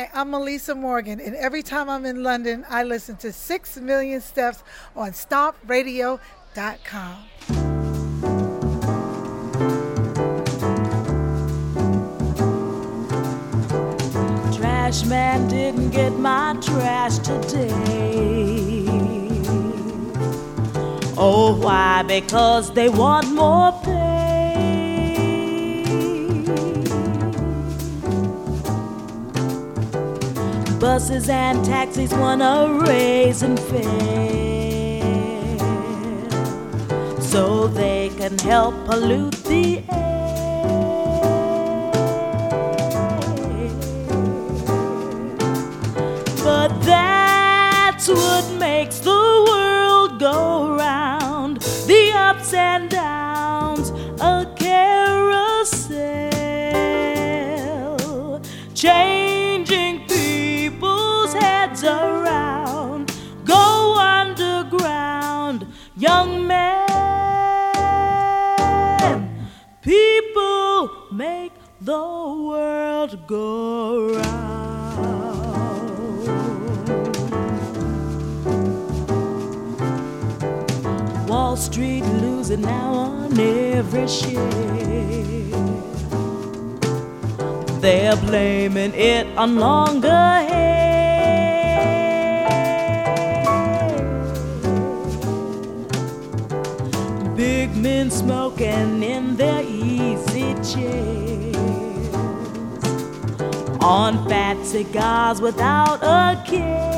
Hi, I'm Melissa Morgan, and every time I'm in London, I listen to 6 Million Steps on StompRadio.com. Trash man didn't get my trash today. Oh, why? Because they want more pay. Buses and taxis want a raise in fare so they can help pollute the air. But that's what go round. Wall Street losing now on every share. They're blaming it on longer hair. Big men smoking in their easy chairs on fat cigars without a care.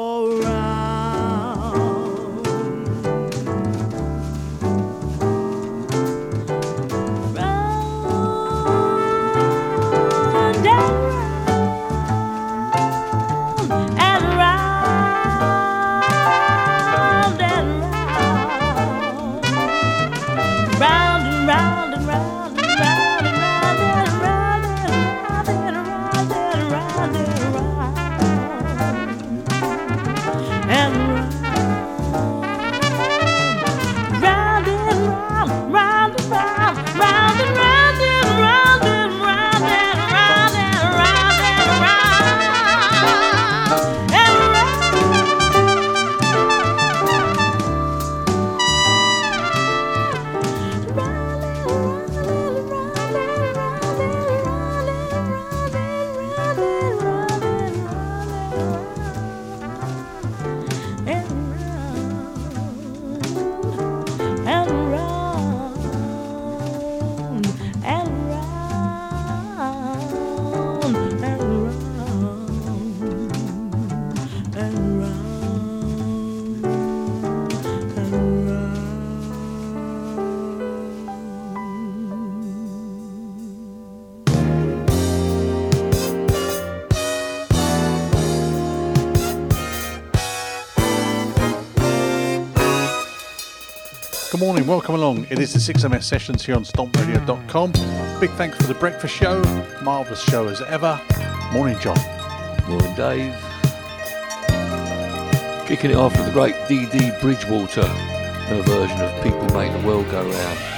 alright. Good morning, welcome along. It is the 6MS sessions here on stompradio.com. Big thanks for the breakfast show. Marvellous show as ever. Morning, John. Morning, Dave. Kicking it off with the great Dee Dee Bridgewater, her version of People Make the World Go Round.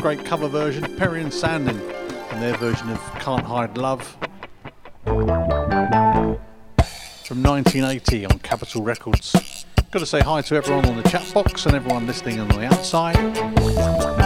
Great cover version, Perry and Sanlin, and their version of Can't Hide Love from 1980 on Capitol Records. Got to say hi to everyone on the chat box and everyone listening on the outside.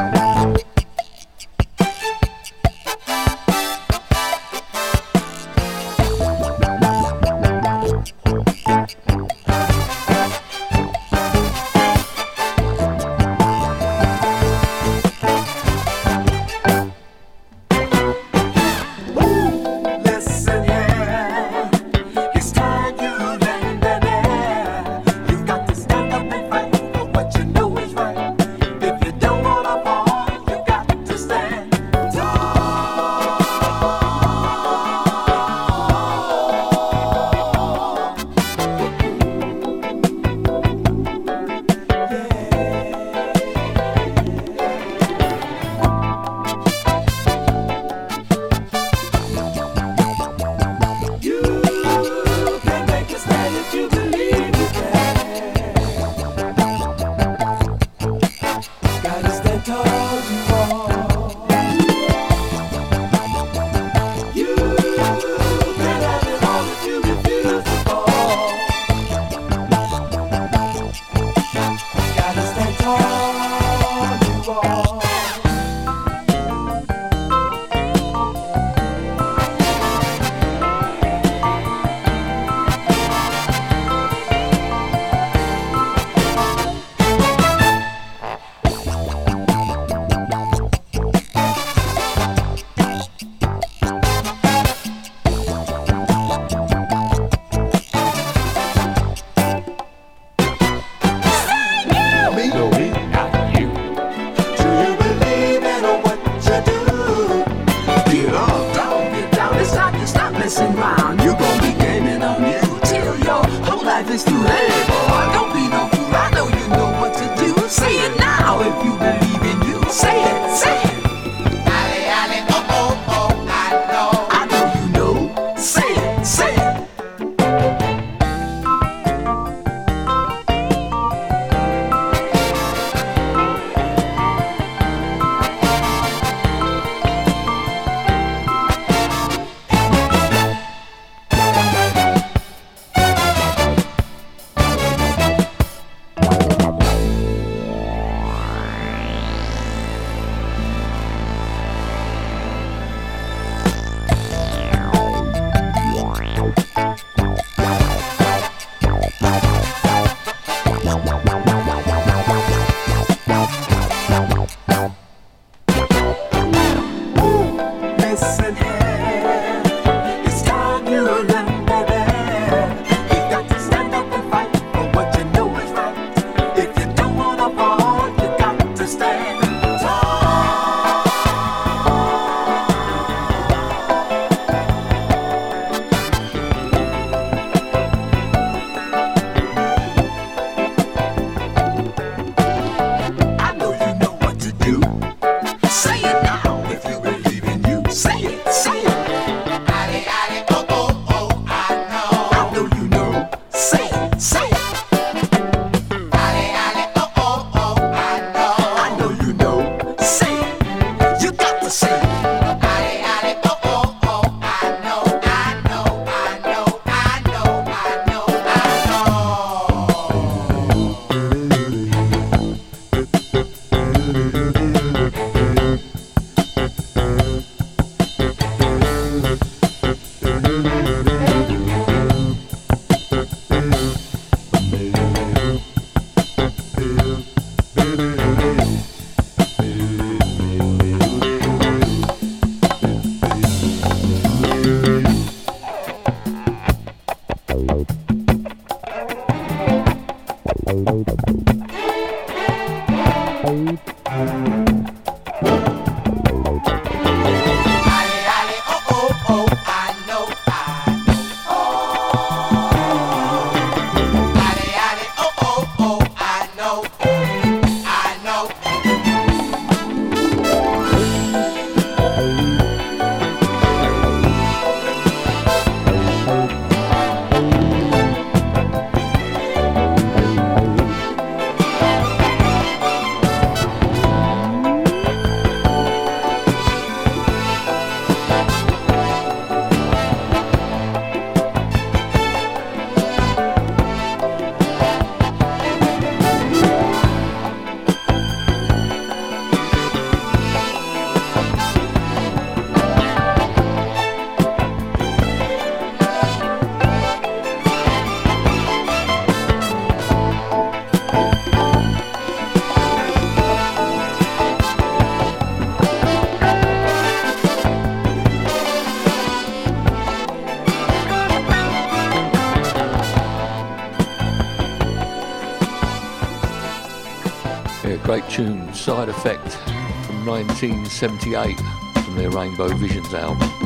life is too. Hey, boy. Side Effect from 1978 from their Rainbow Visions album.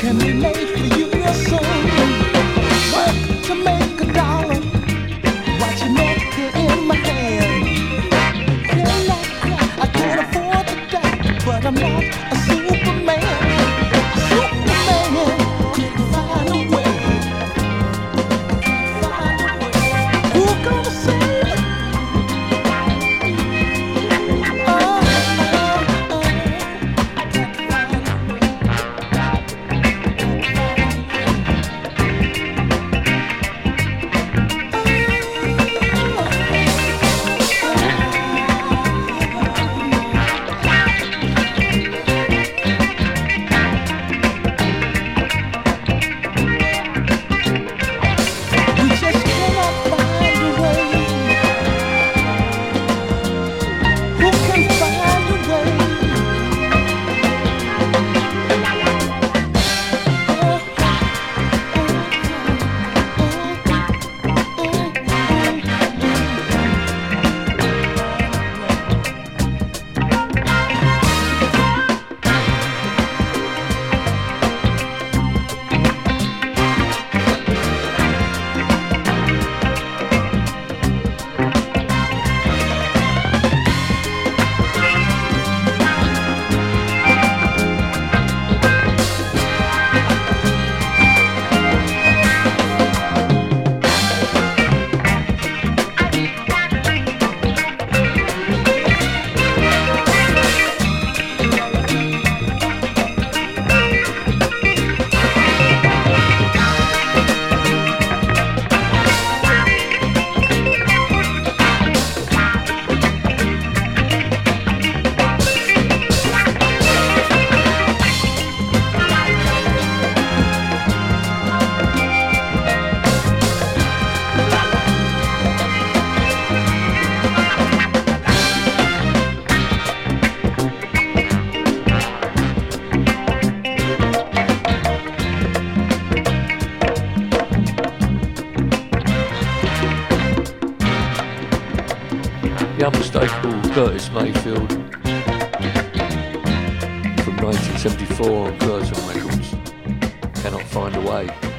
can be made Curtis Mayfield from 1974 on Curtom Records. Cannot Find a Way.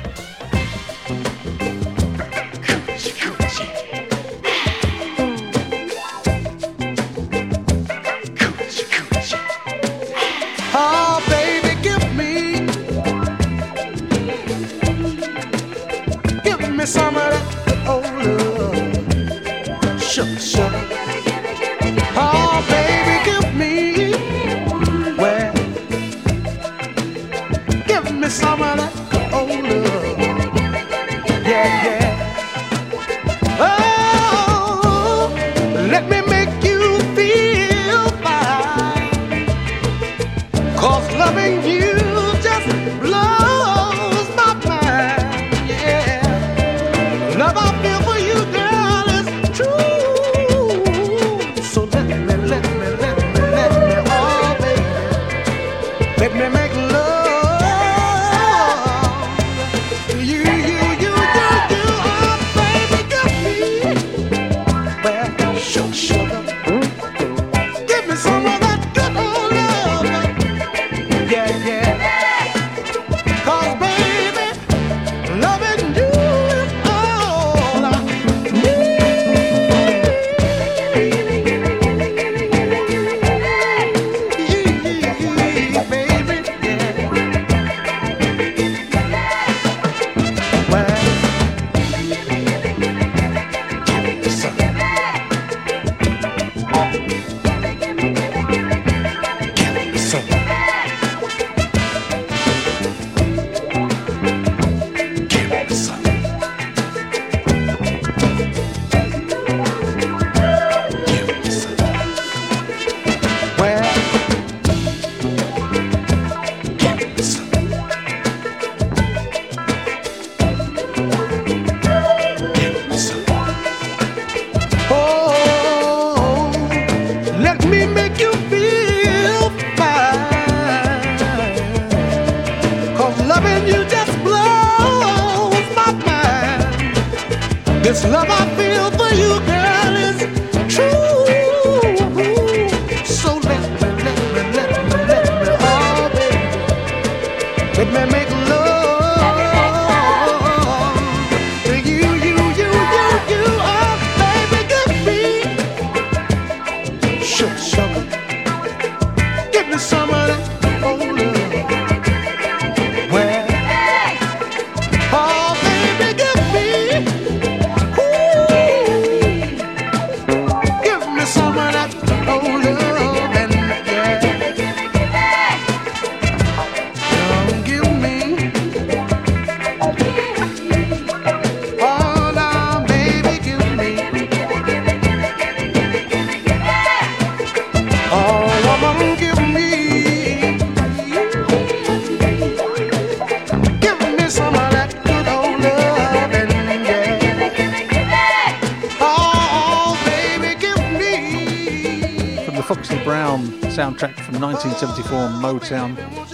let me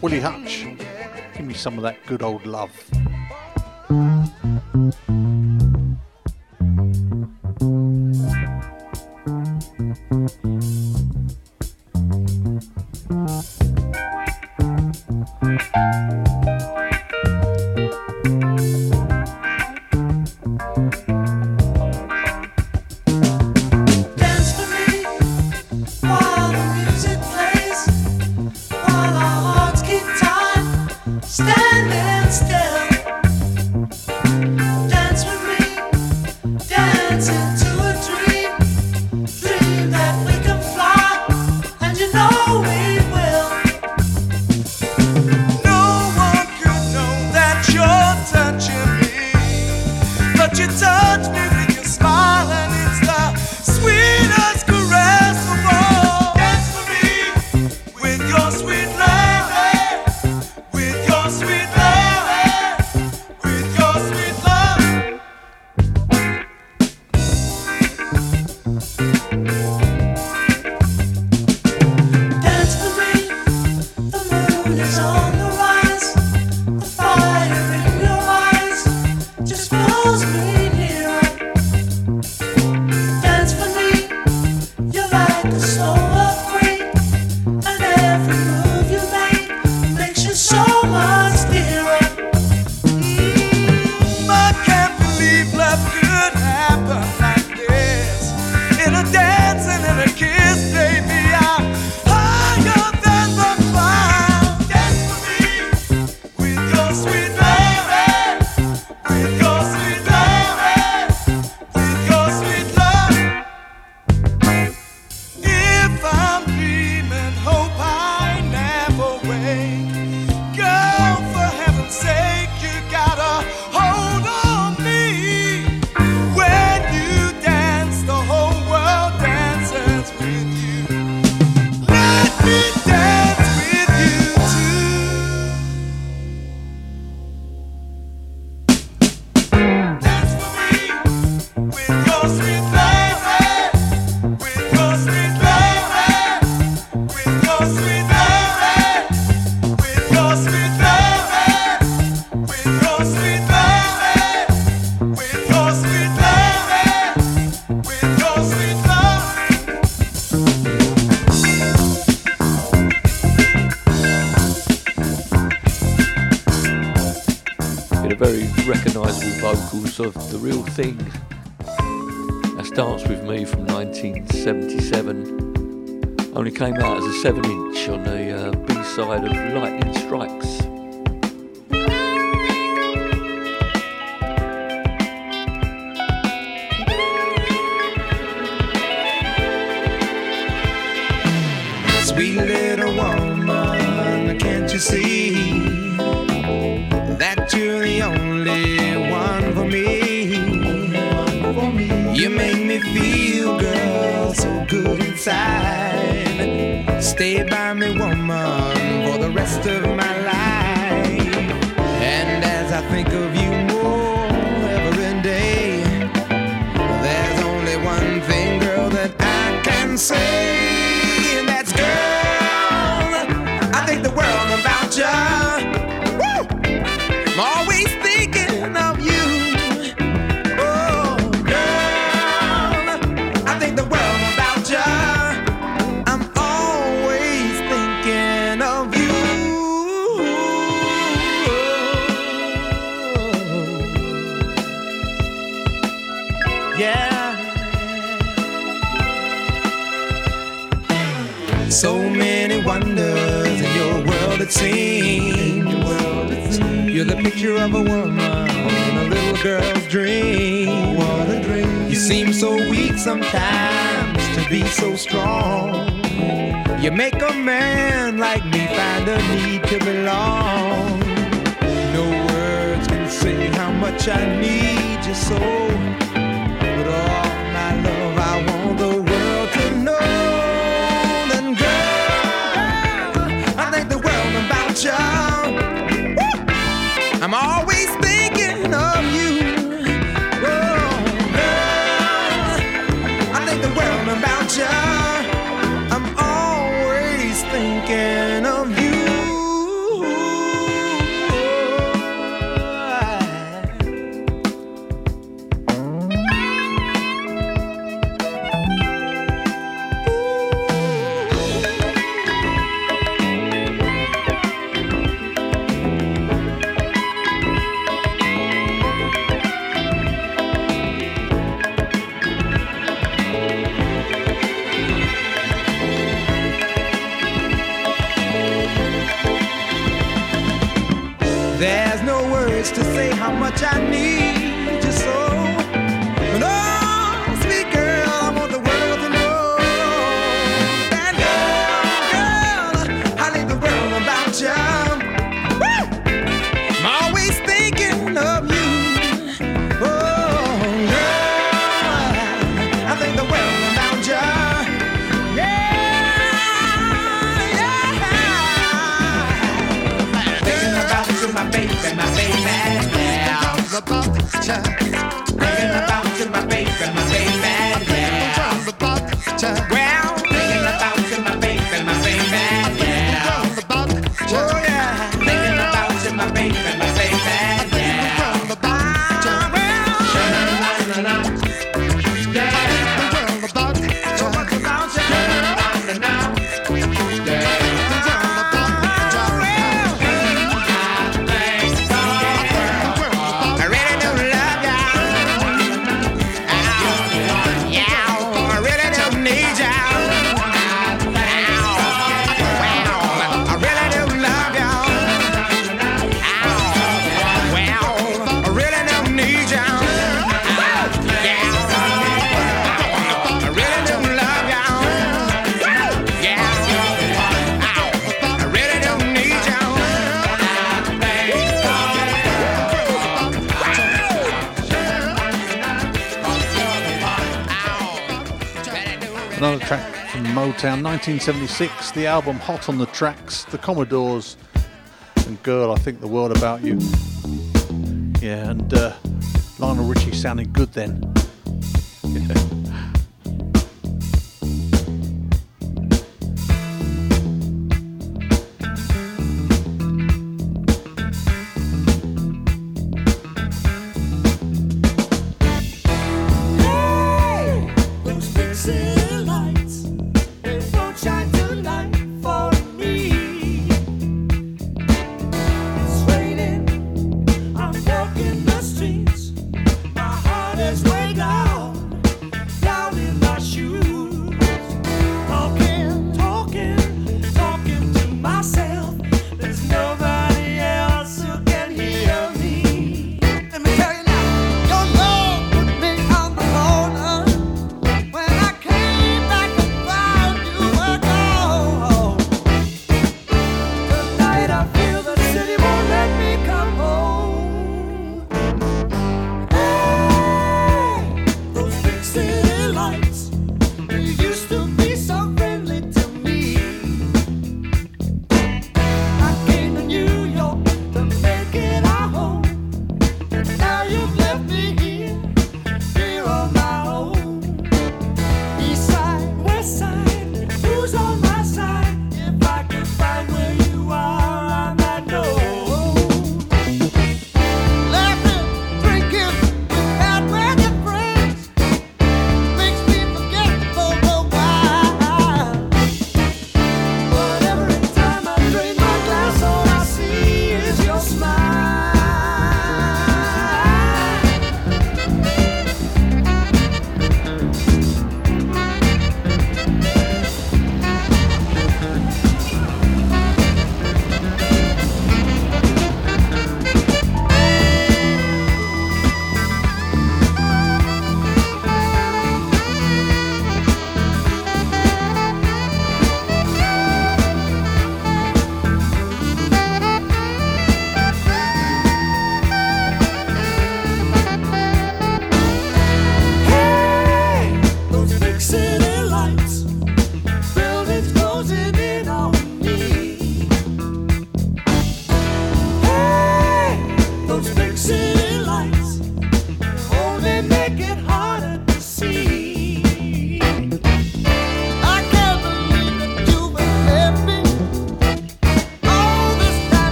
Willie Hutch. Give me some of that good old love. Thing. That's Dance With Me from 1977. Only came out as a 7 inch on the uh, B side of Lightning Strike. it seems. You're the picture of a woman in a little girl's dream. What a dream. You seem so weak sometimes to be so strong. You make a man like me find a need to belong. No words can say how much I need you so, but all. child. I need. Motown 1976, the album Hot on the Tracks, The Commodores, and Girl, I Think the World About You. Yeah, and uh, Lionel Richie sounded good then.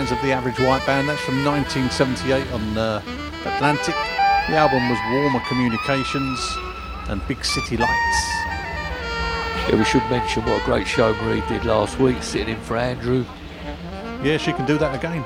Fans of the Average White Band. That's from 1978 on uh, Atlantic. The album was Warmer Communications and Big City Lights. Yeah, we should mention what a great show Marie did last week, sitting in for Andrew. Yeah, she can do that again.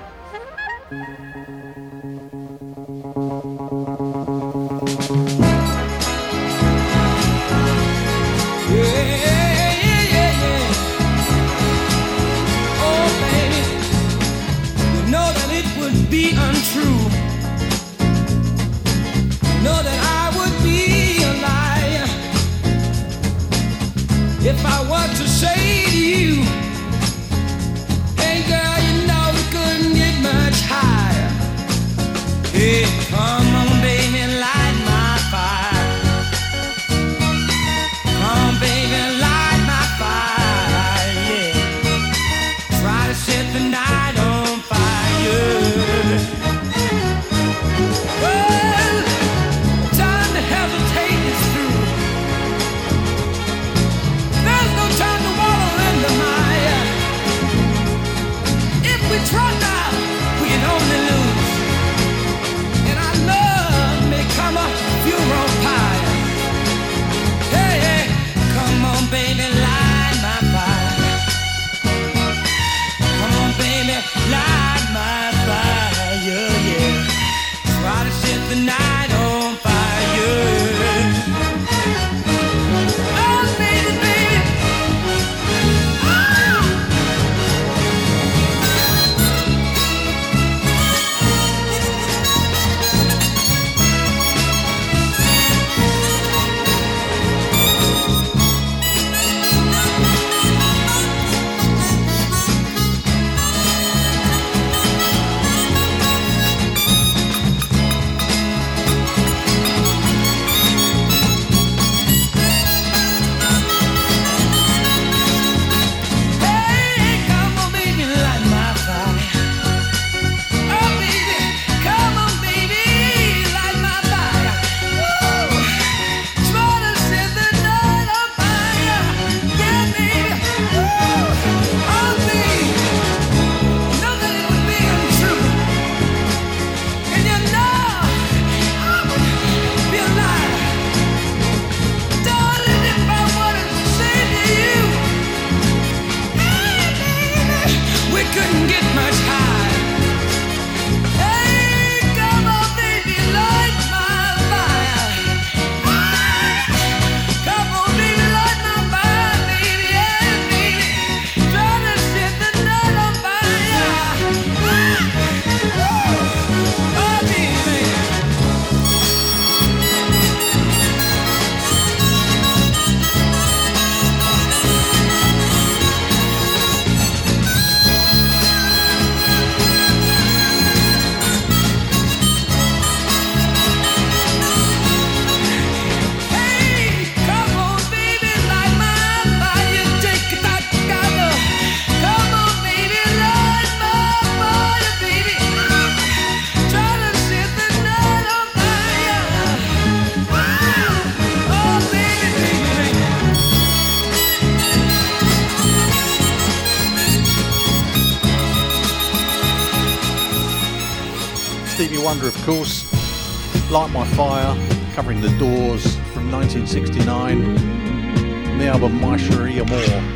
Covering The Doors from 1969. The album My Cherie Amour.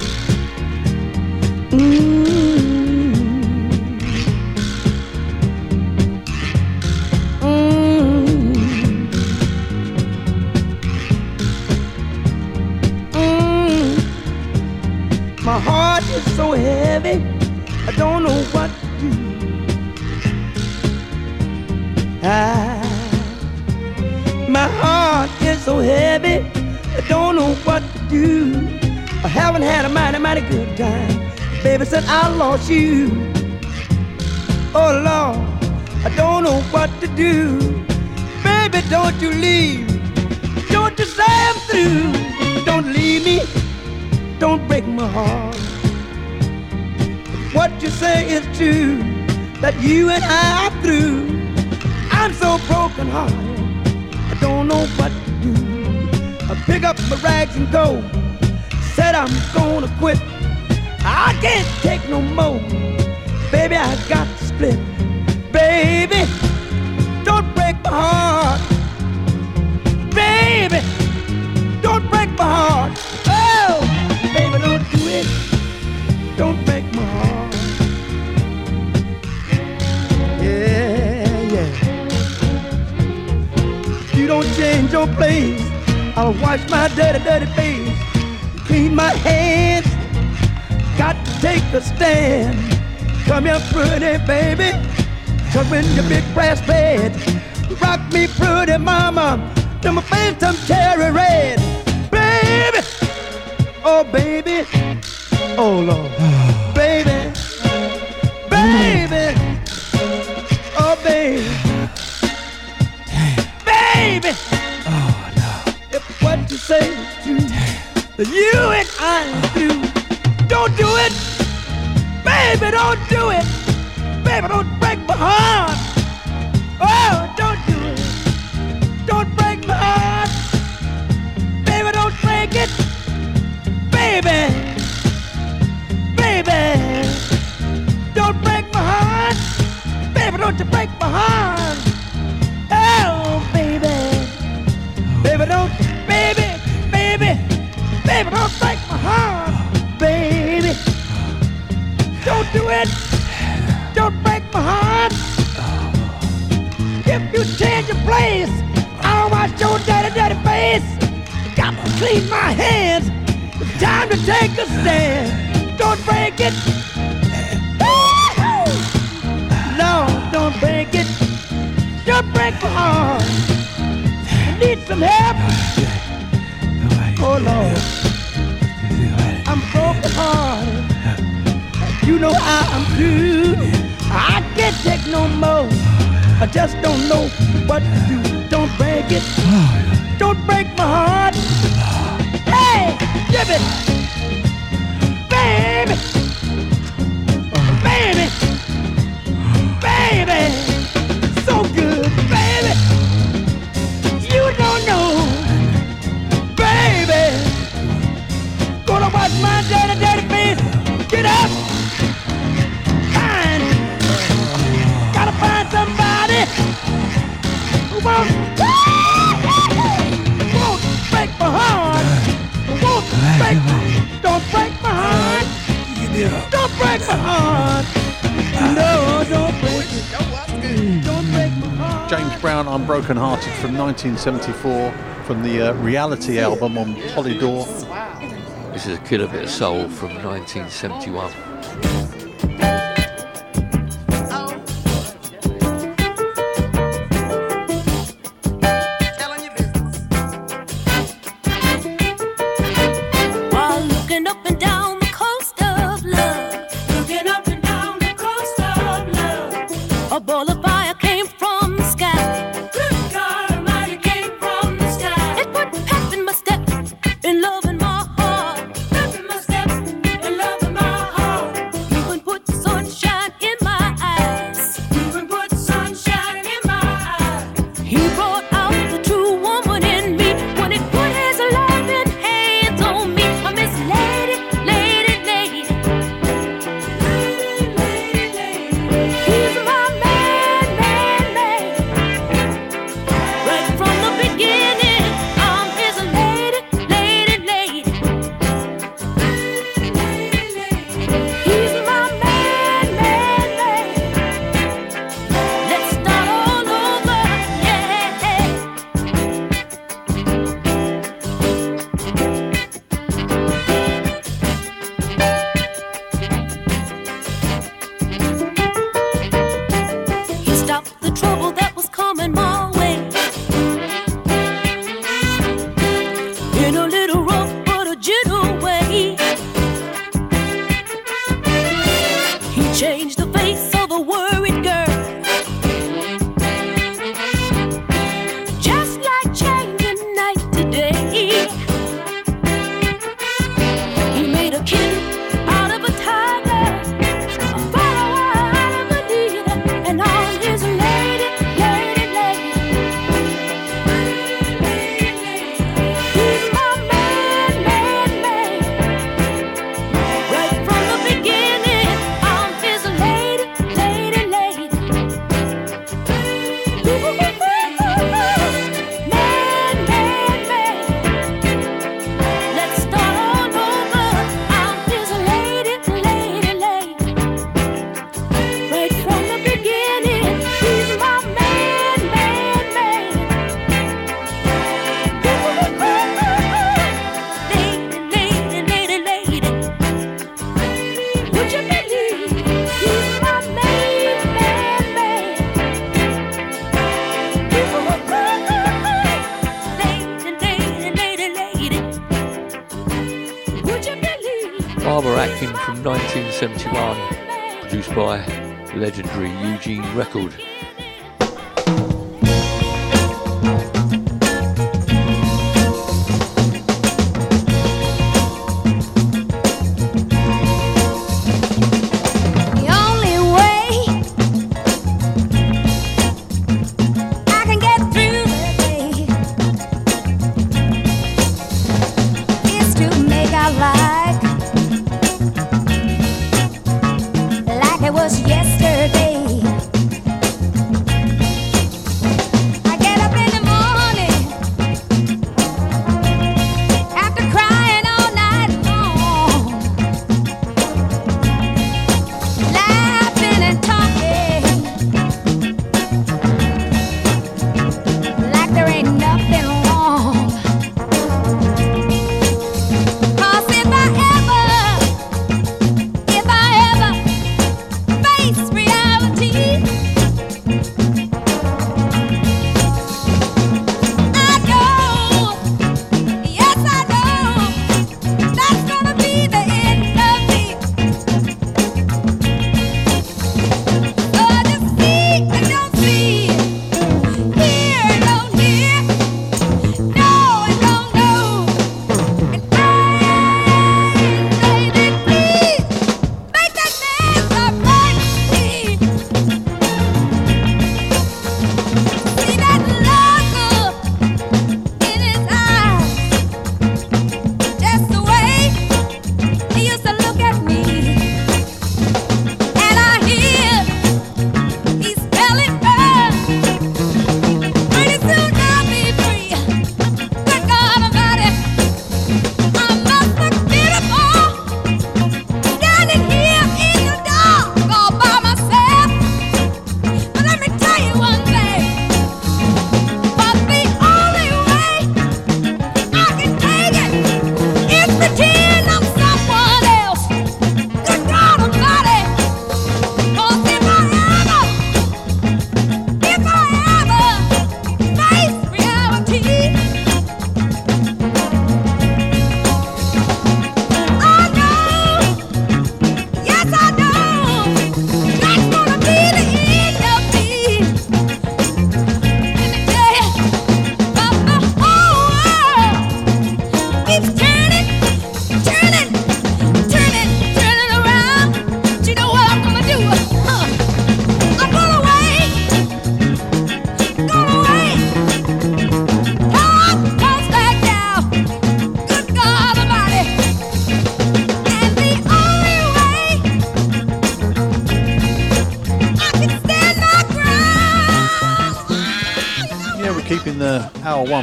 clean my hands. It's time to take a stand. Don't break it. No, don't break it. Don't break my heart. I need some help. Oh Lord, I'm broken hearted. You know I'm through. I can't take no more. I just don't know what to do. Don't break it. Don't break my heart. Hey, give it. Baby. Baby. Baby. So good, baby. You don't know. Baby. Gonna watch my dirty, dirty face. Get up. Find. Gotta find somebody who won't break, don't break my heart. Don't break my heart. No, don't break. Don't break my heart. James Brown, I'm Broken Hearted from 1974 from the uh, Reality album on Polydor. This is a killer bit of soul from 1971. 1971, produced by legendary Eugene Record.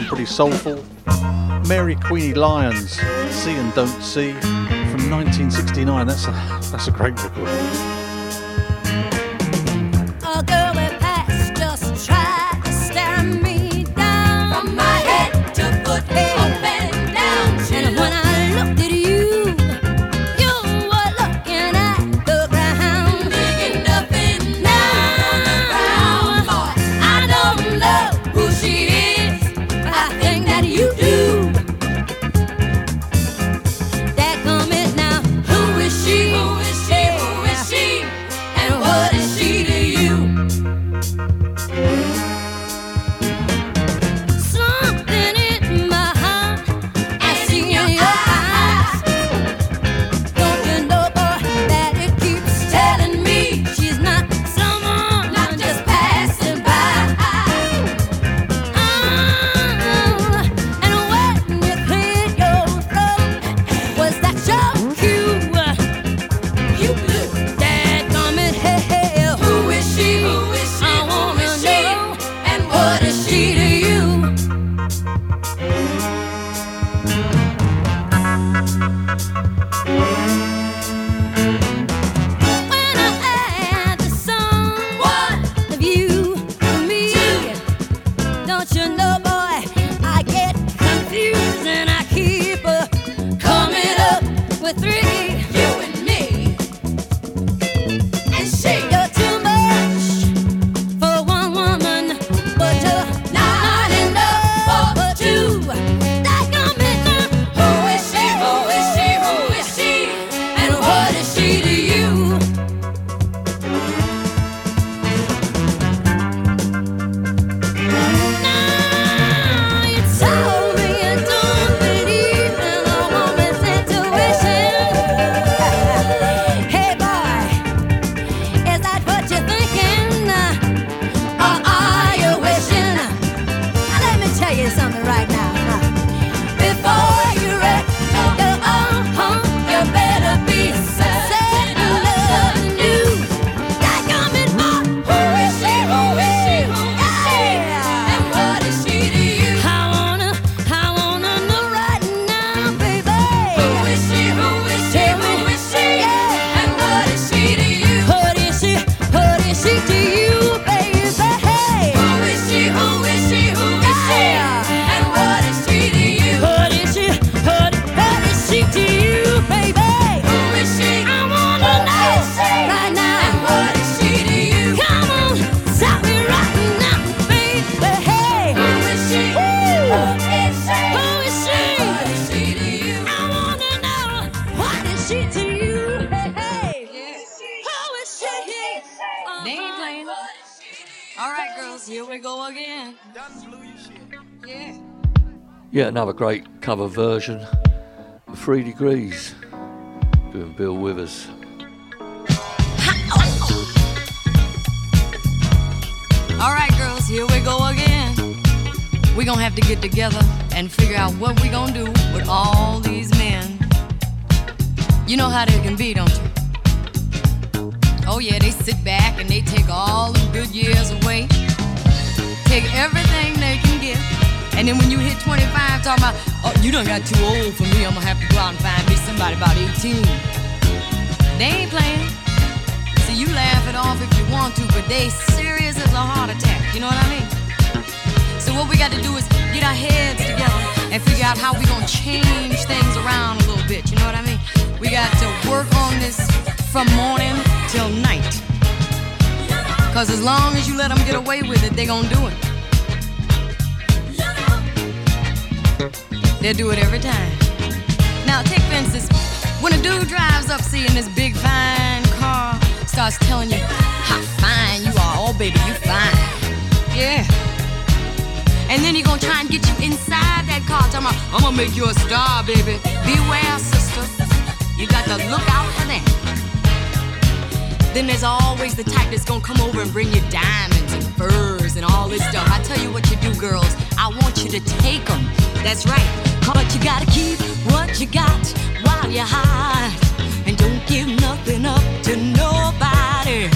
pretty soulful. Mary Queenie Lyons, See and Don't See, from 1969. That's a, that's a great record. Yeah, another great cover version Three Degrees, doing Bill Withers. All right, girls, here we go again. We're gonna have to get together and figure out what we gonna do with all these men. You know how they can be, don't you? Oh, yeah, they sit back and they take all the good years away, take everything they can get. And then when you hit 25, talking about, oh, you done got too old for me, I'm gonna have to go out and find me somebody about 18. They ain't playing. So you laugh it off if you want to, but they serious as a heart attack. You know what I mean? So what we got to do is get our heads together and figure out how we gonna change things around a little bit. You know what I mean? We got to work on this from morning till night. Cause as long as you let them get away with it, they gonna do it. They'll do it every time. Now, take for instance, when a dude drives up seeing this big fine car, starts telling you how fine you are. Oh, baby, you fine. Yeah. And then he gonna try and get you inside that car, talking about, I'm gonna make you a star, baby. Beware, sister. You got to look out for them. Then there's always the type that's gonna come over and bring you diamonds and furs and all this stuff. I tell you what you do, girls. I want you to take them. That's right. But you gotta keep what you got while you're high. And don't give nothing up to nobody.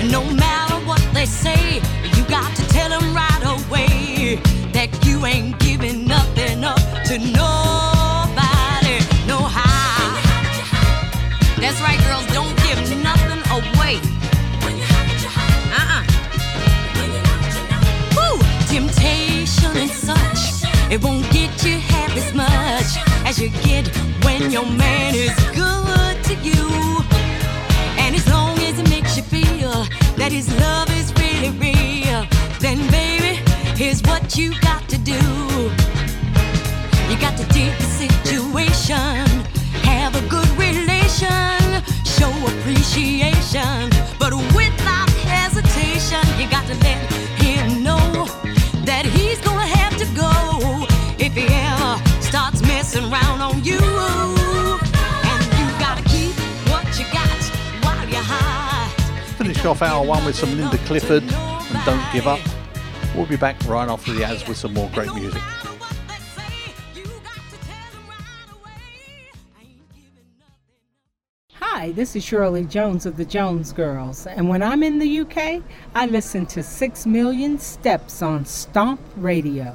And no matter what they say, you got to tell them right away that you ain't It won't get you half as much as you get when your man is good to you. And as long as it makes you feel that his love is really real, then baby, here's what you got to do. You got to dig the situation, have a good relation, show appreciation, but around on you. And you gotta keep what you got while you're high. Finish off hour one with some Linda Clifford and Don't Give Up. We'll be back right after the ads with some more great music. Hi, this is Shirley Jones of the Jones Girls, and when I'm in the UK, I listen to 6 Million Steps on Stomp Radio.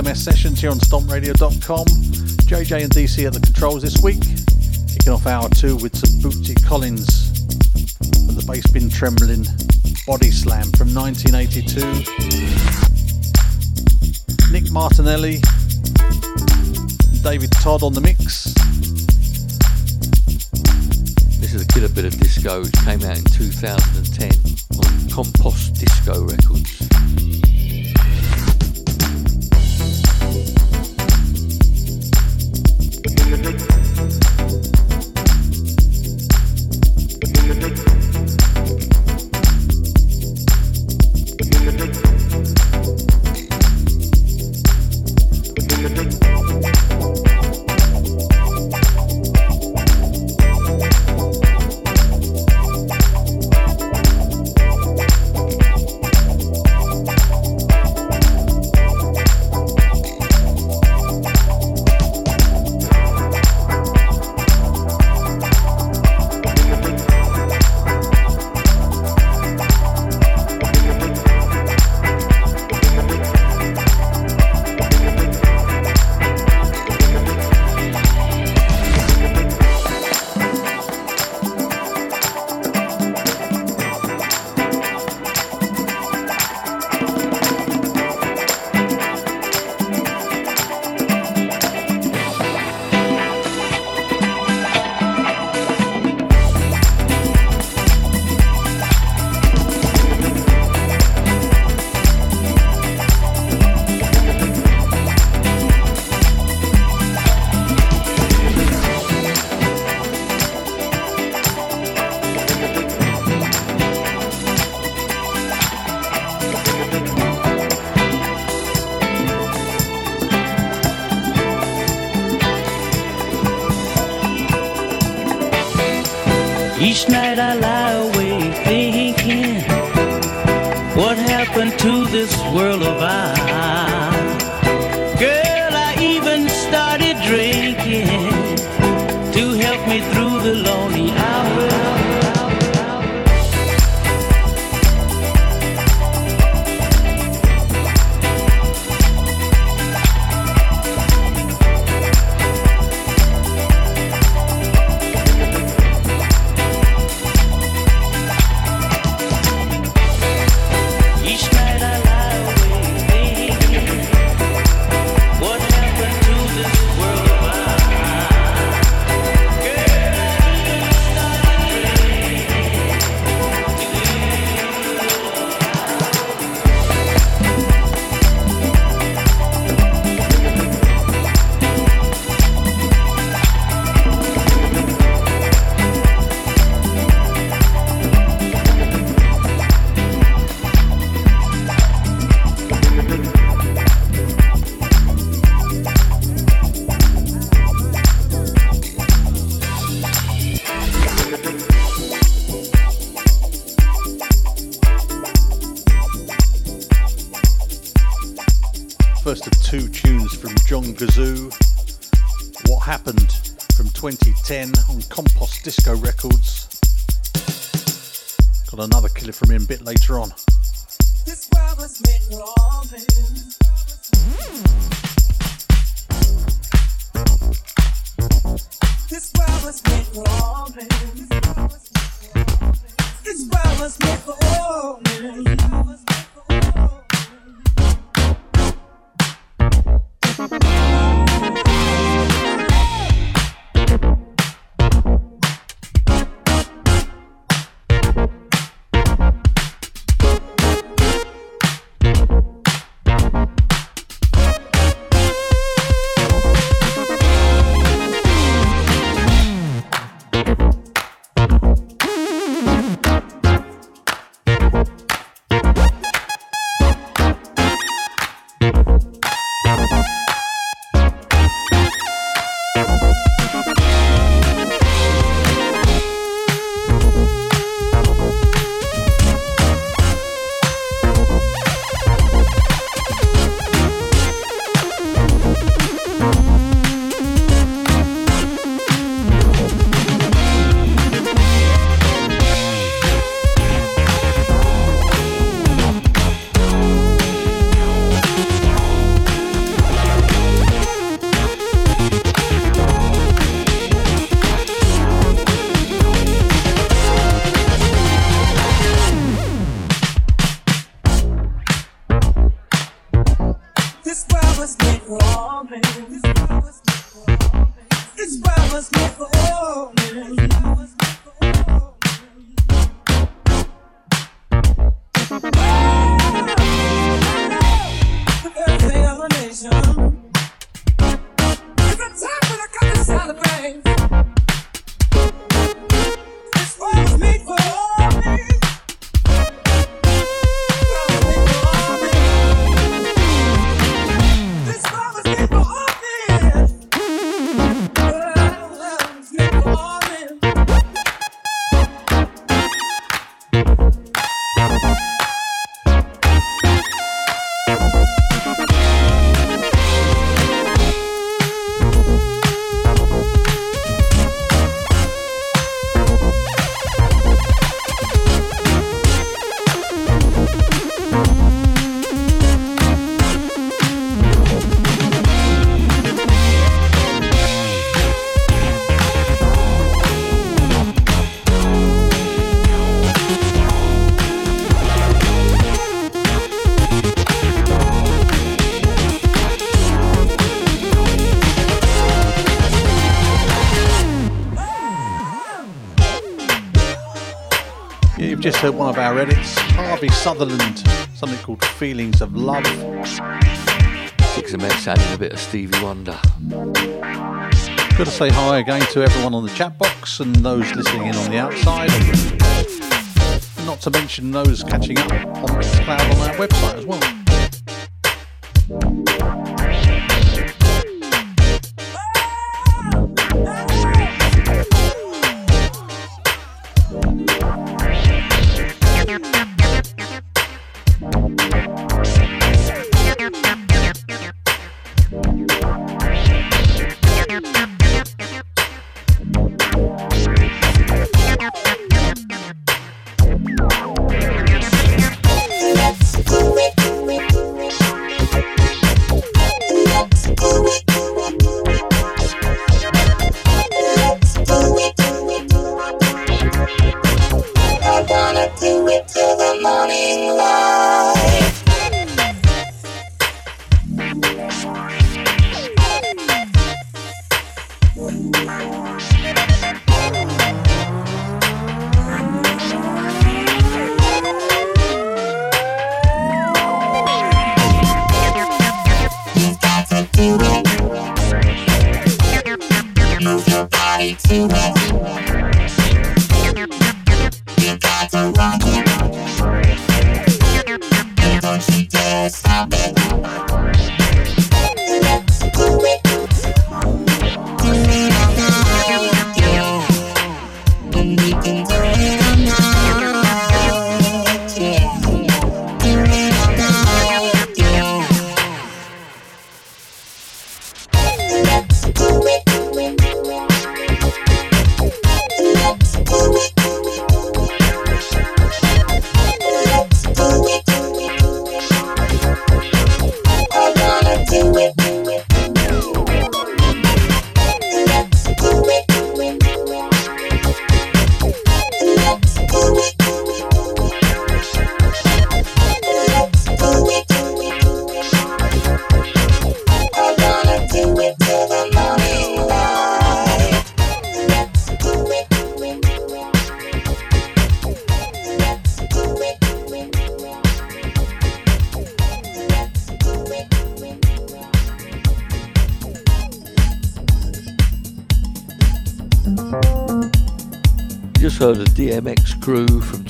6MS sessions here on stompradio.com. JJ and DC at the controls this week, kicking off hour two with some Bootsy Collins and the bass bin trembling body slam from 1982. Nick Martinelli, David Todd on the mix. This is a killer bit of disco. It came out in 2010 on Compost Disco Records. to one of our edits, Harvey Sutherland, something called Feelings of Love. Six MX adding a bit of Stevie Wonder. Got to say hi again to everyone on the chat box and those listening in on the outside. Not to mention those catching up on cloud on our website as well.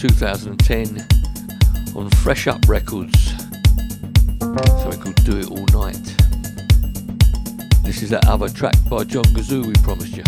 2010 on Fresh Up Records. Something called Do It All Night. This is that other track by John Gazoo we promised you.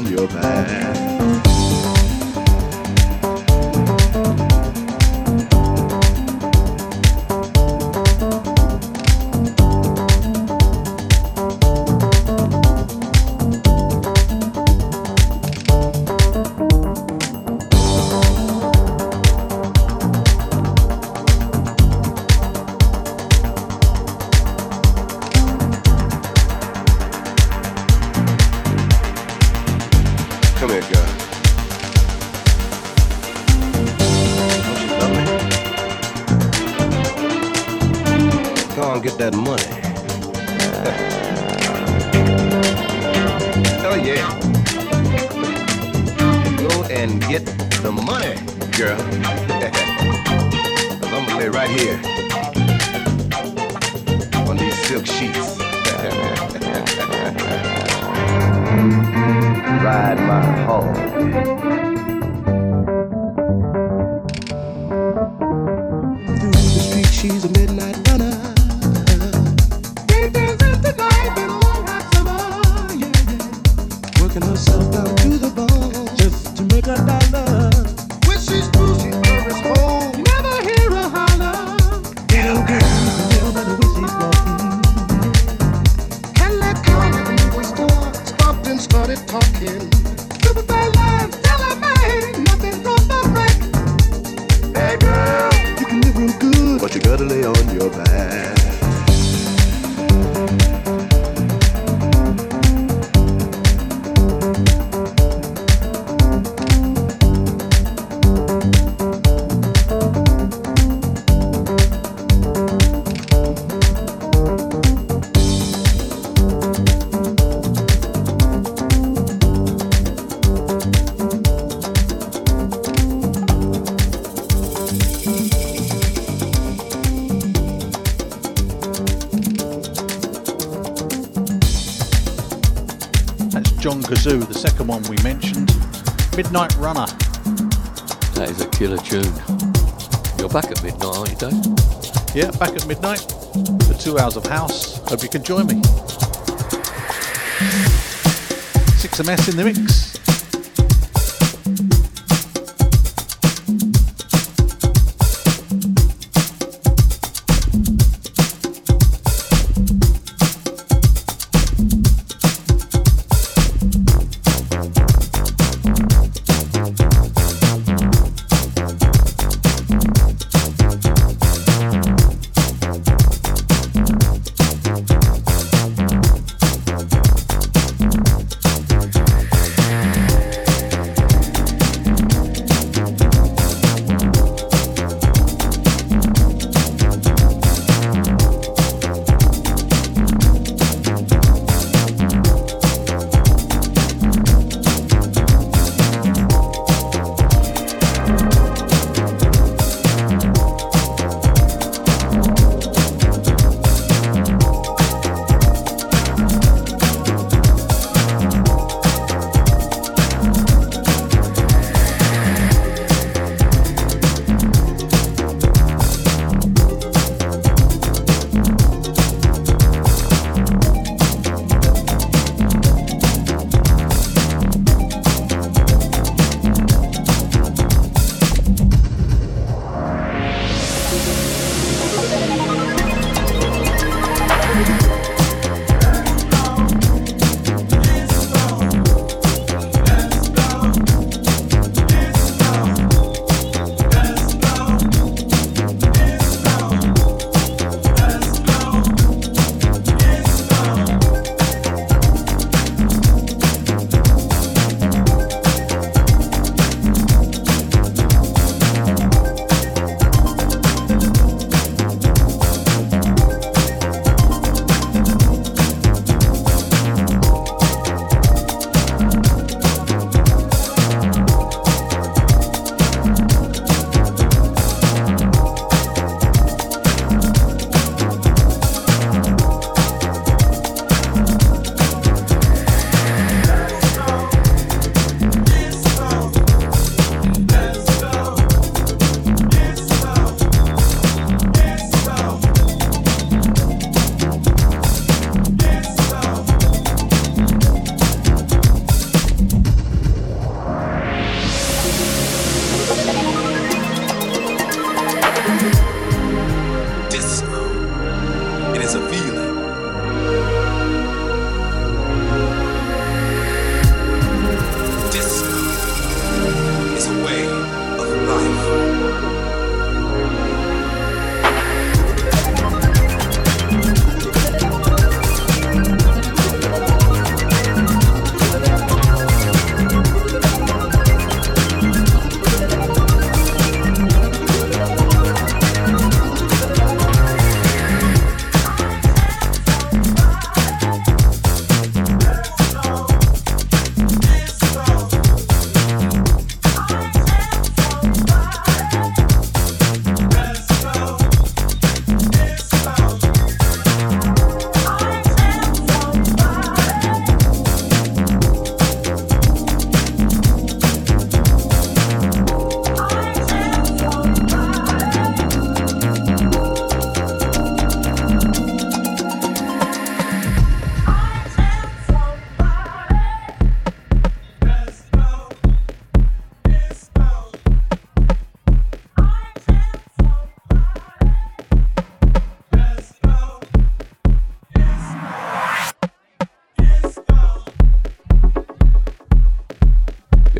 on your man. second one we mentioned, Midnight Runner. That is a killer tune. You're back at midnight, aren't you, Dave? Yeah, back at midnight for two hours of house. Hope you can join me. 6MS in the mix.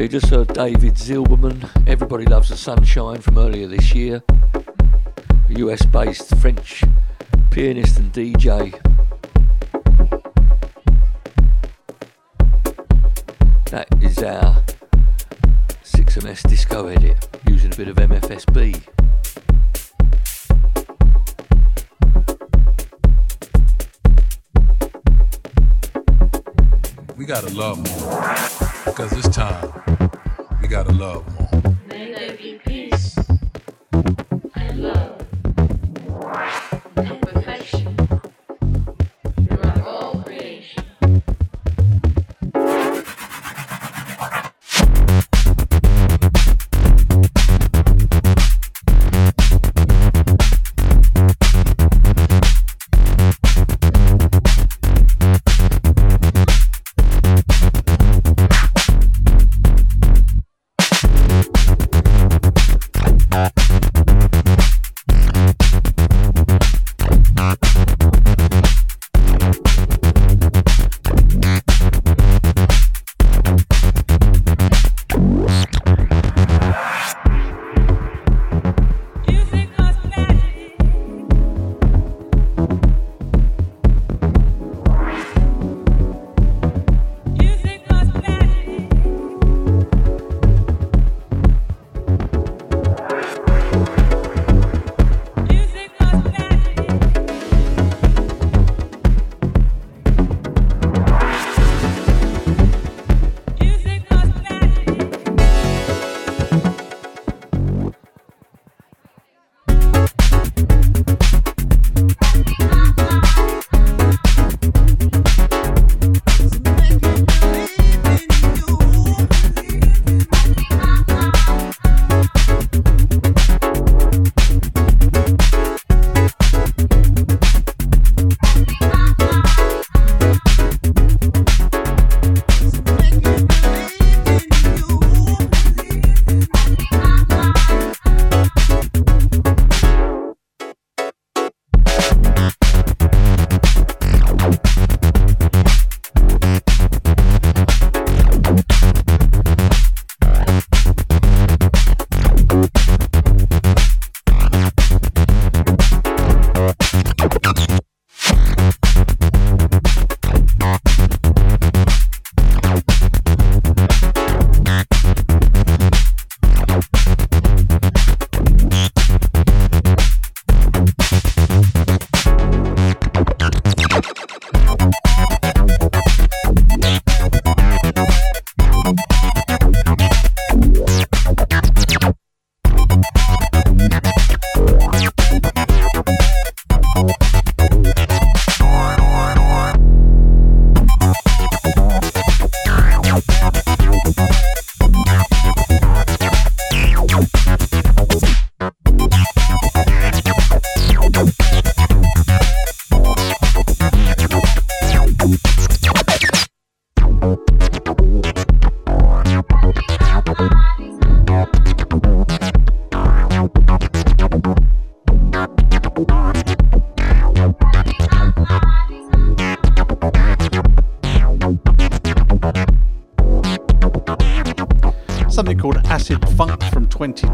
Just heard David Zilberman, Everybody Loves the Sunshine from earlier this year. A US based French pianist and DJ. That is our 6MS disco edit using a bit of MFSB. We gotta love more. Because it's time, gotta love more.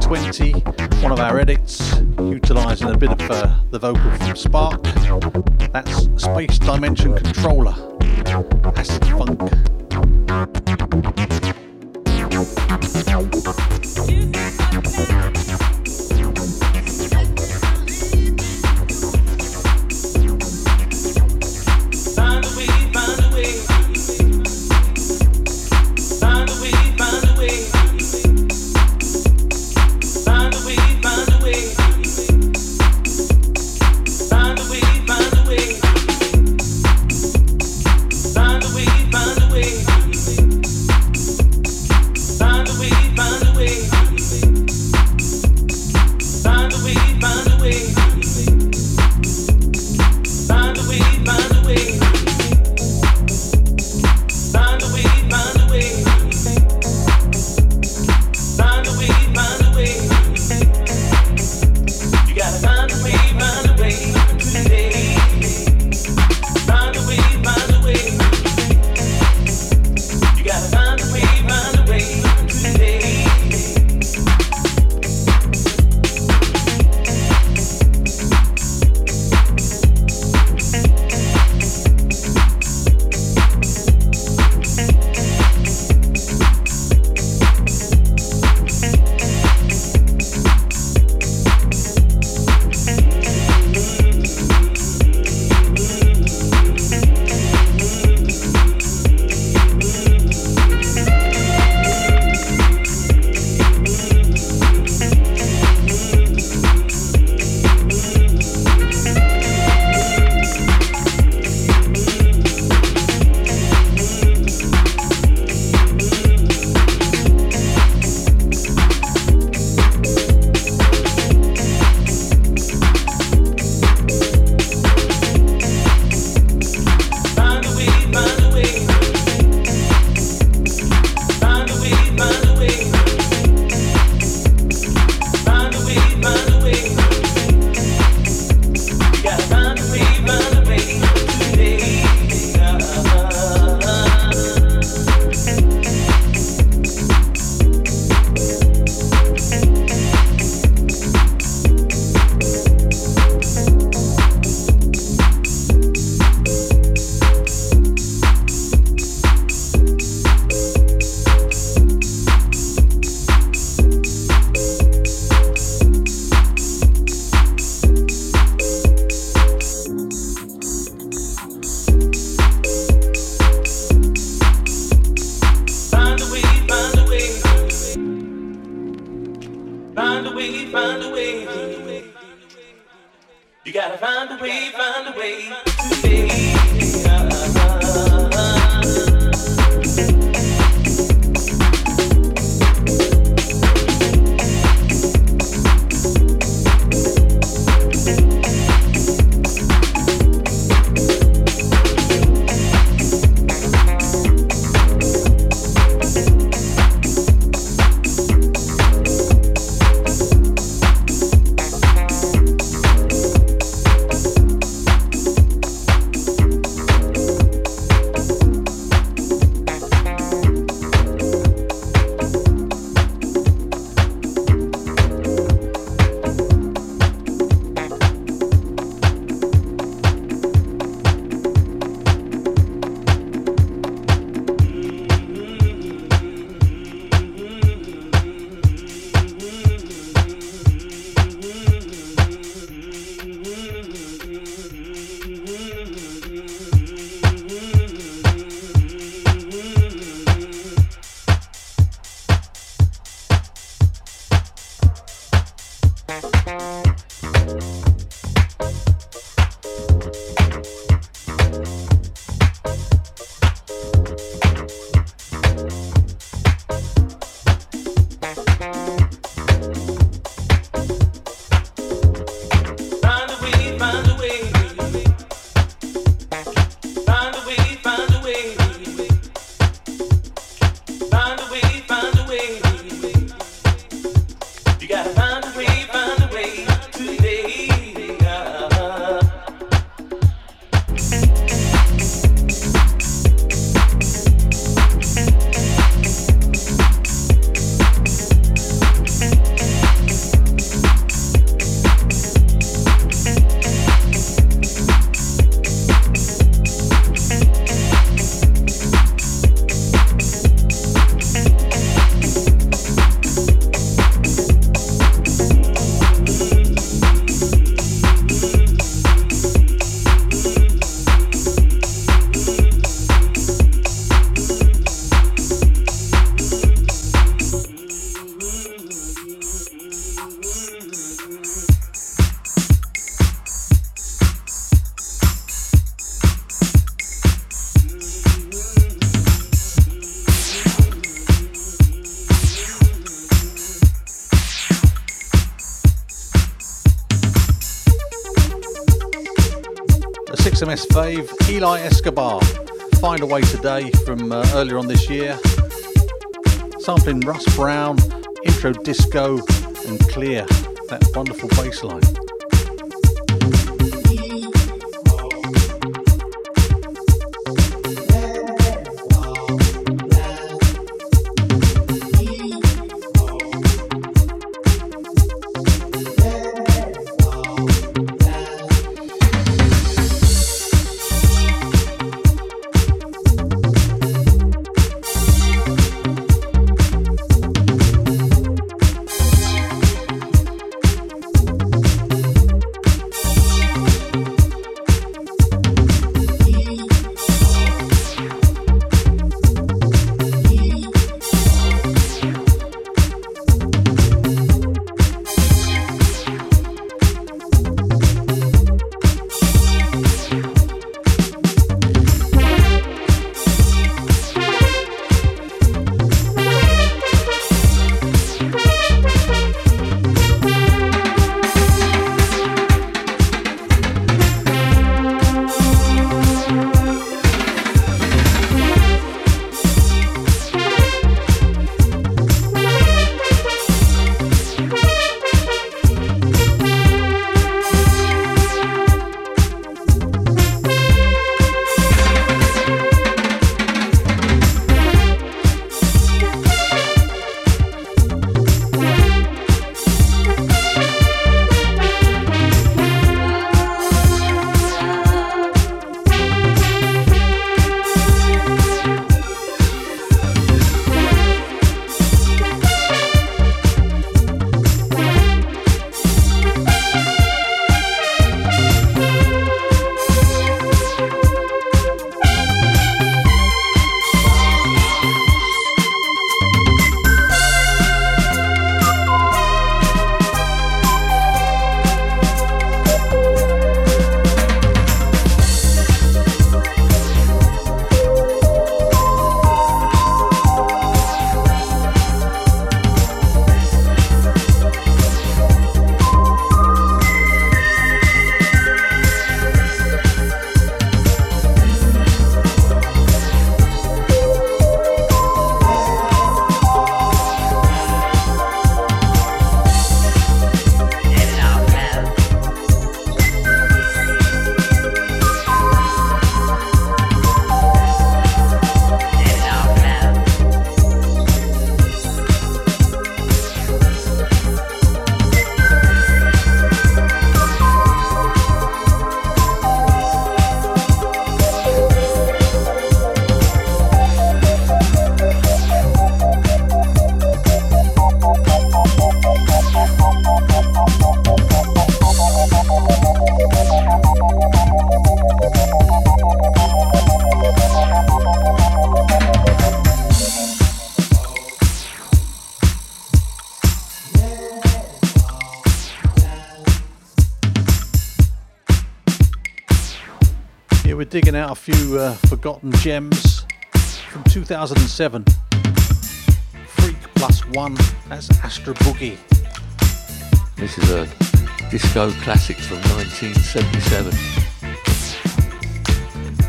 2020, one of our edits, utilising a bit of uh, the vocal from Spark. That's Space Dimension Controller, You gotta find a way, find a way to today. 6MS Eli Escobar. Find a way today from uh, earlier on this year. Sampling Russ Brown, intro disco, and clear. That wonderful bass line. out a few uh, forgotten gems from 2007. Freak Plus One, that's Astro Boogie. This is a disco classic from 1977.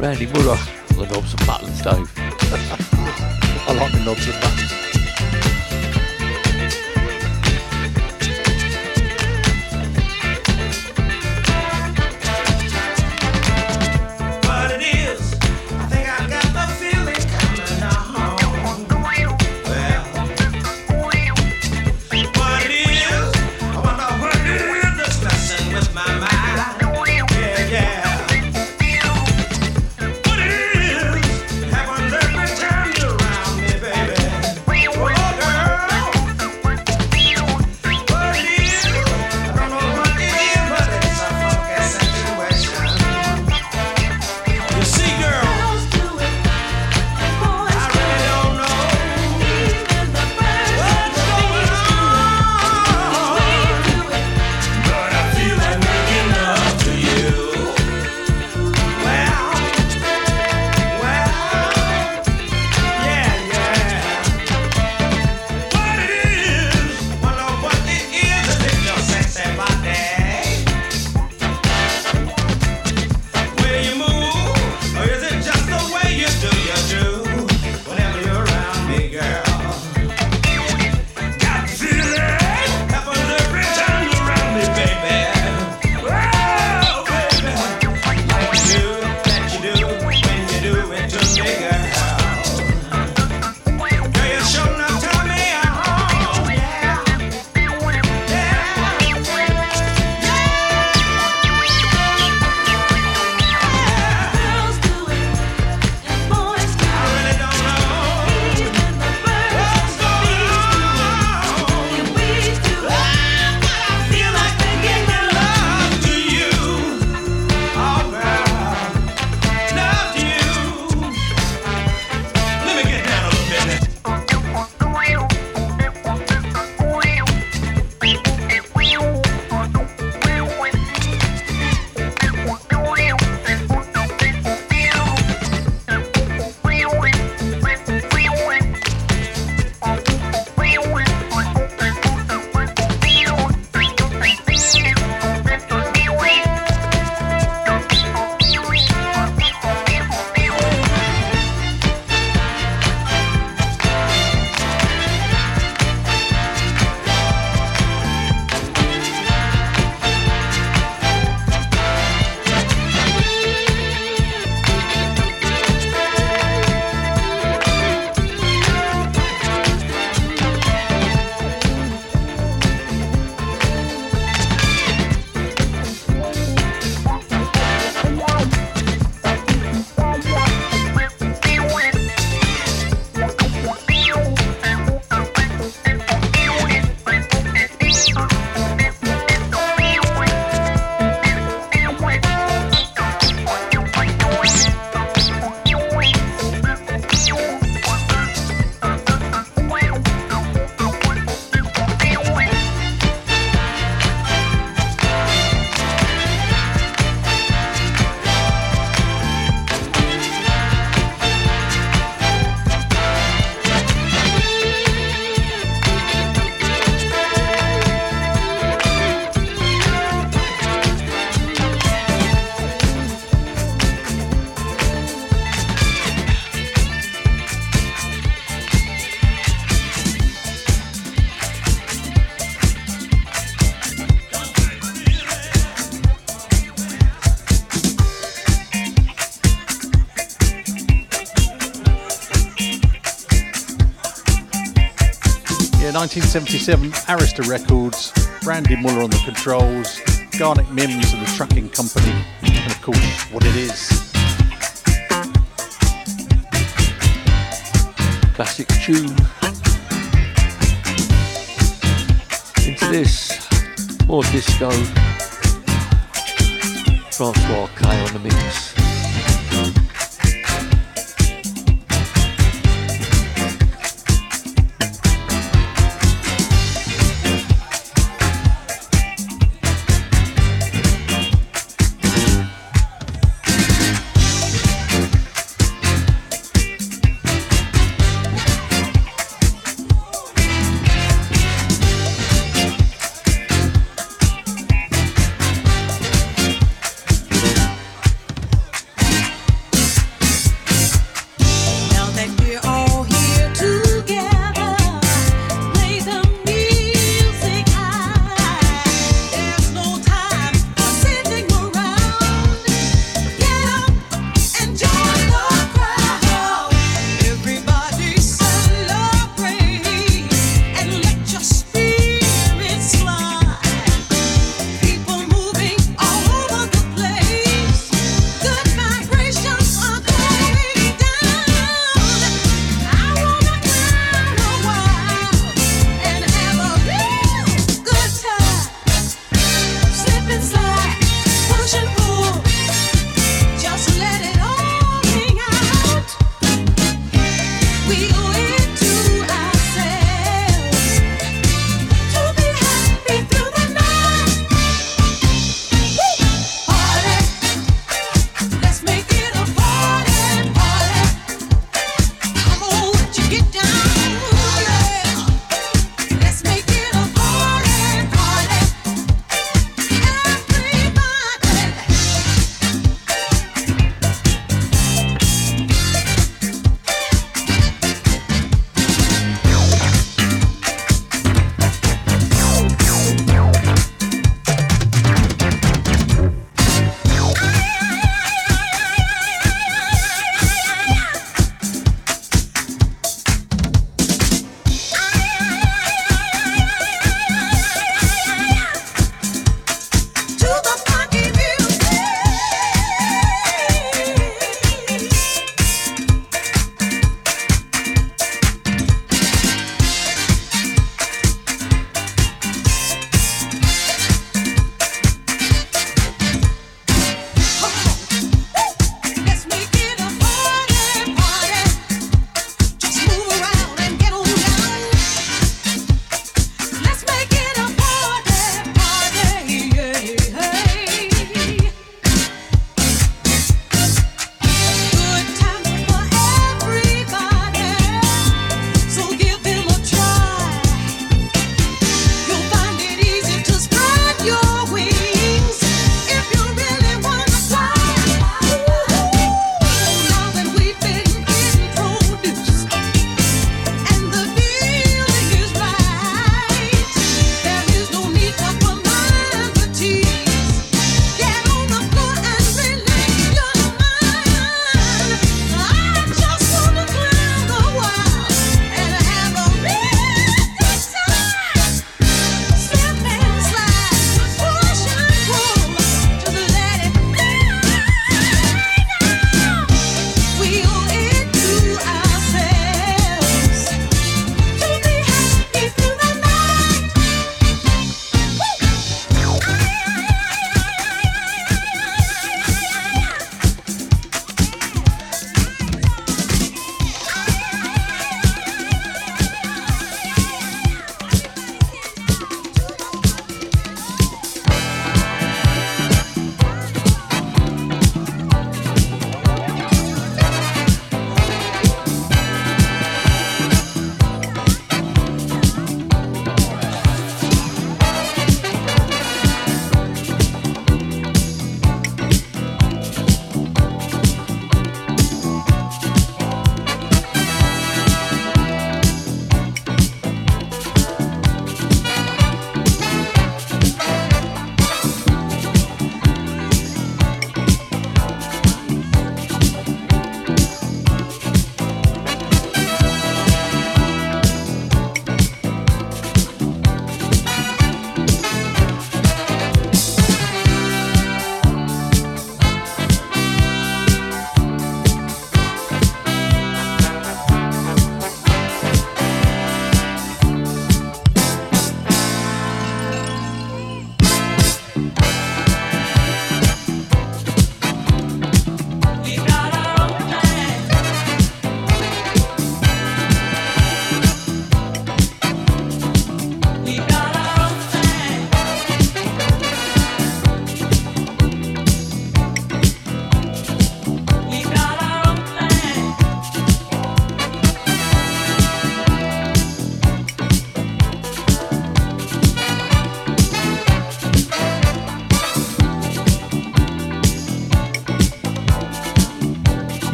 Randy Muller, the Knobs and Buttons, Dave. I like the Knobs and Buttons. 1977 Arista Records, Randy Muller on the controls, Garnet Mimms and the Trucking Company, and of course, what it is. Classic tune. Into this, more disco. Francois K on the mix.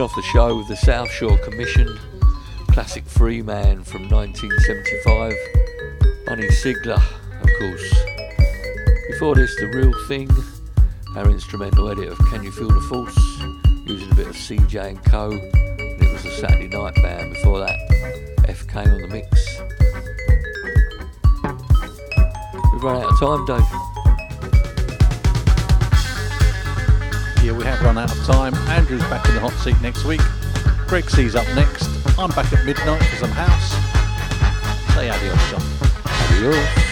Off the show with the South Shore Commission, classic Free Man from 1975, Bunny Sigler, of course. Before this, The Real Thing, our instrumental edit of Can You Feel the Force, using a bit of CJ and Co. And it was a Saturday Night Band before that, FK on the mix. We've run out of time, Dave. Run out of time. Andrew's back in the hot seat next week. Greg C's up next. I'm back at midnight because I'm house. Say adios, John. Adios.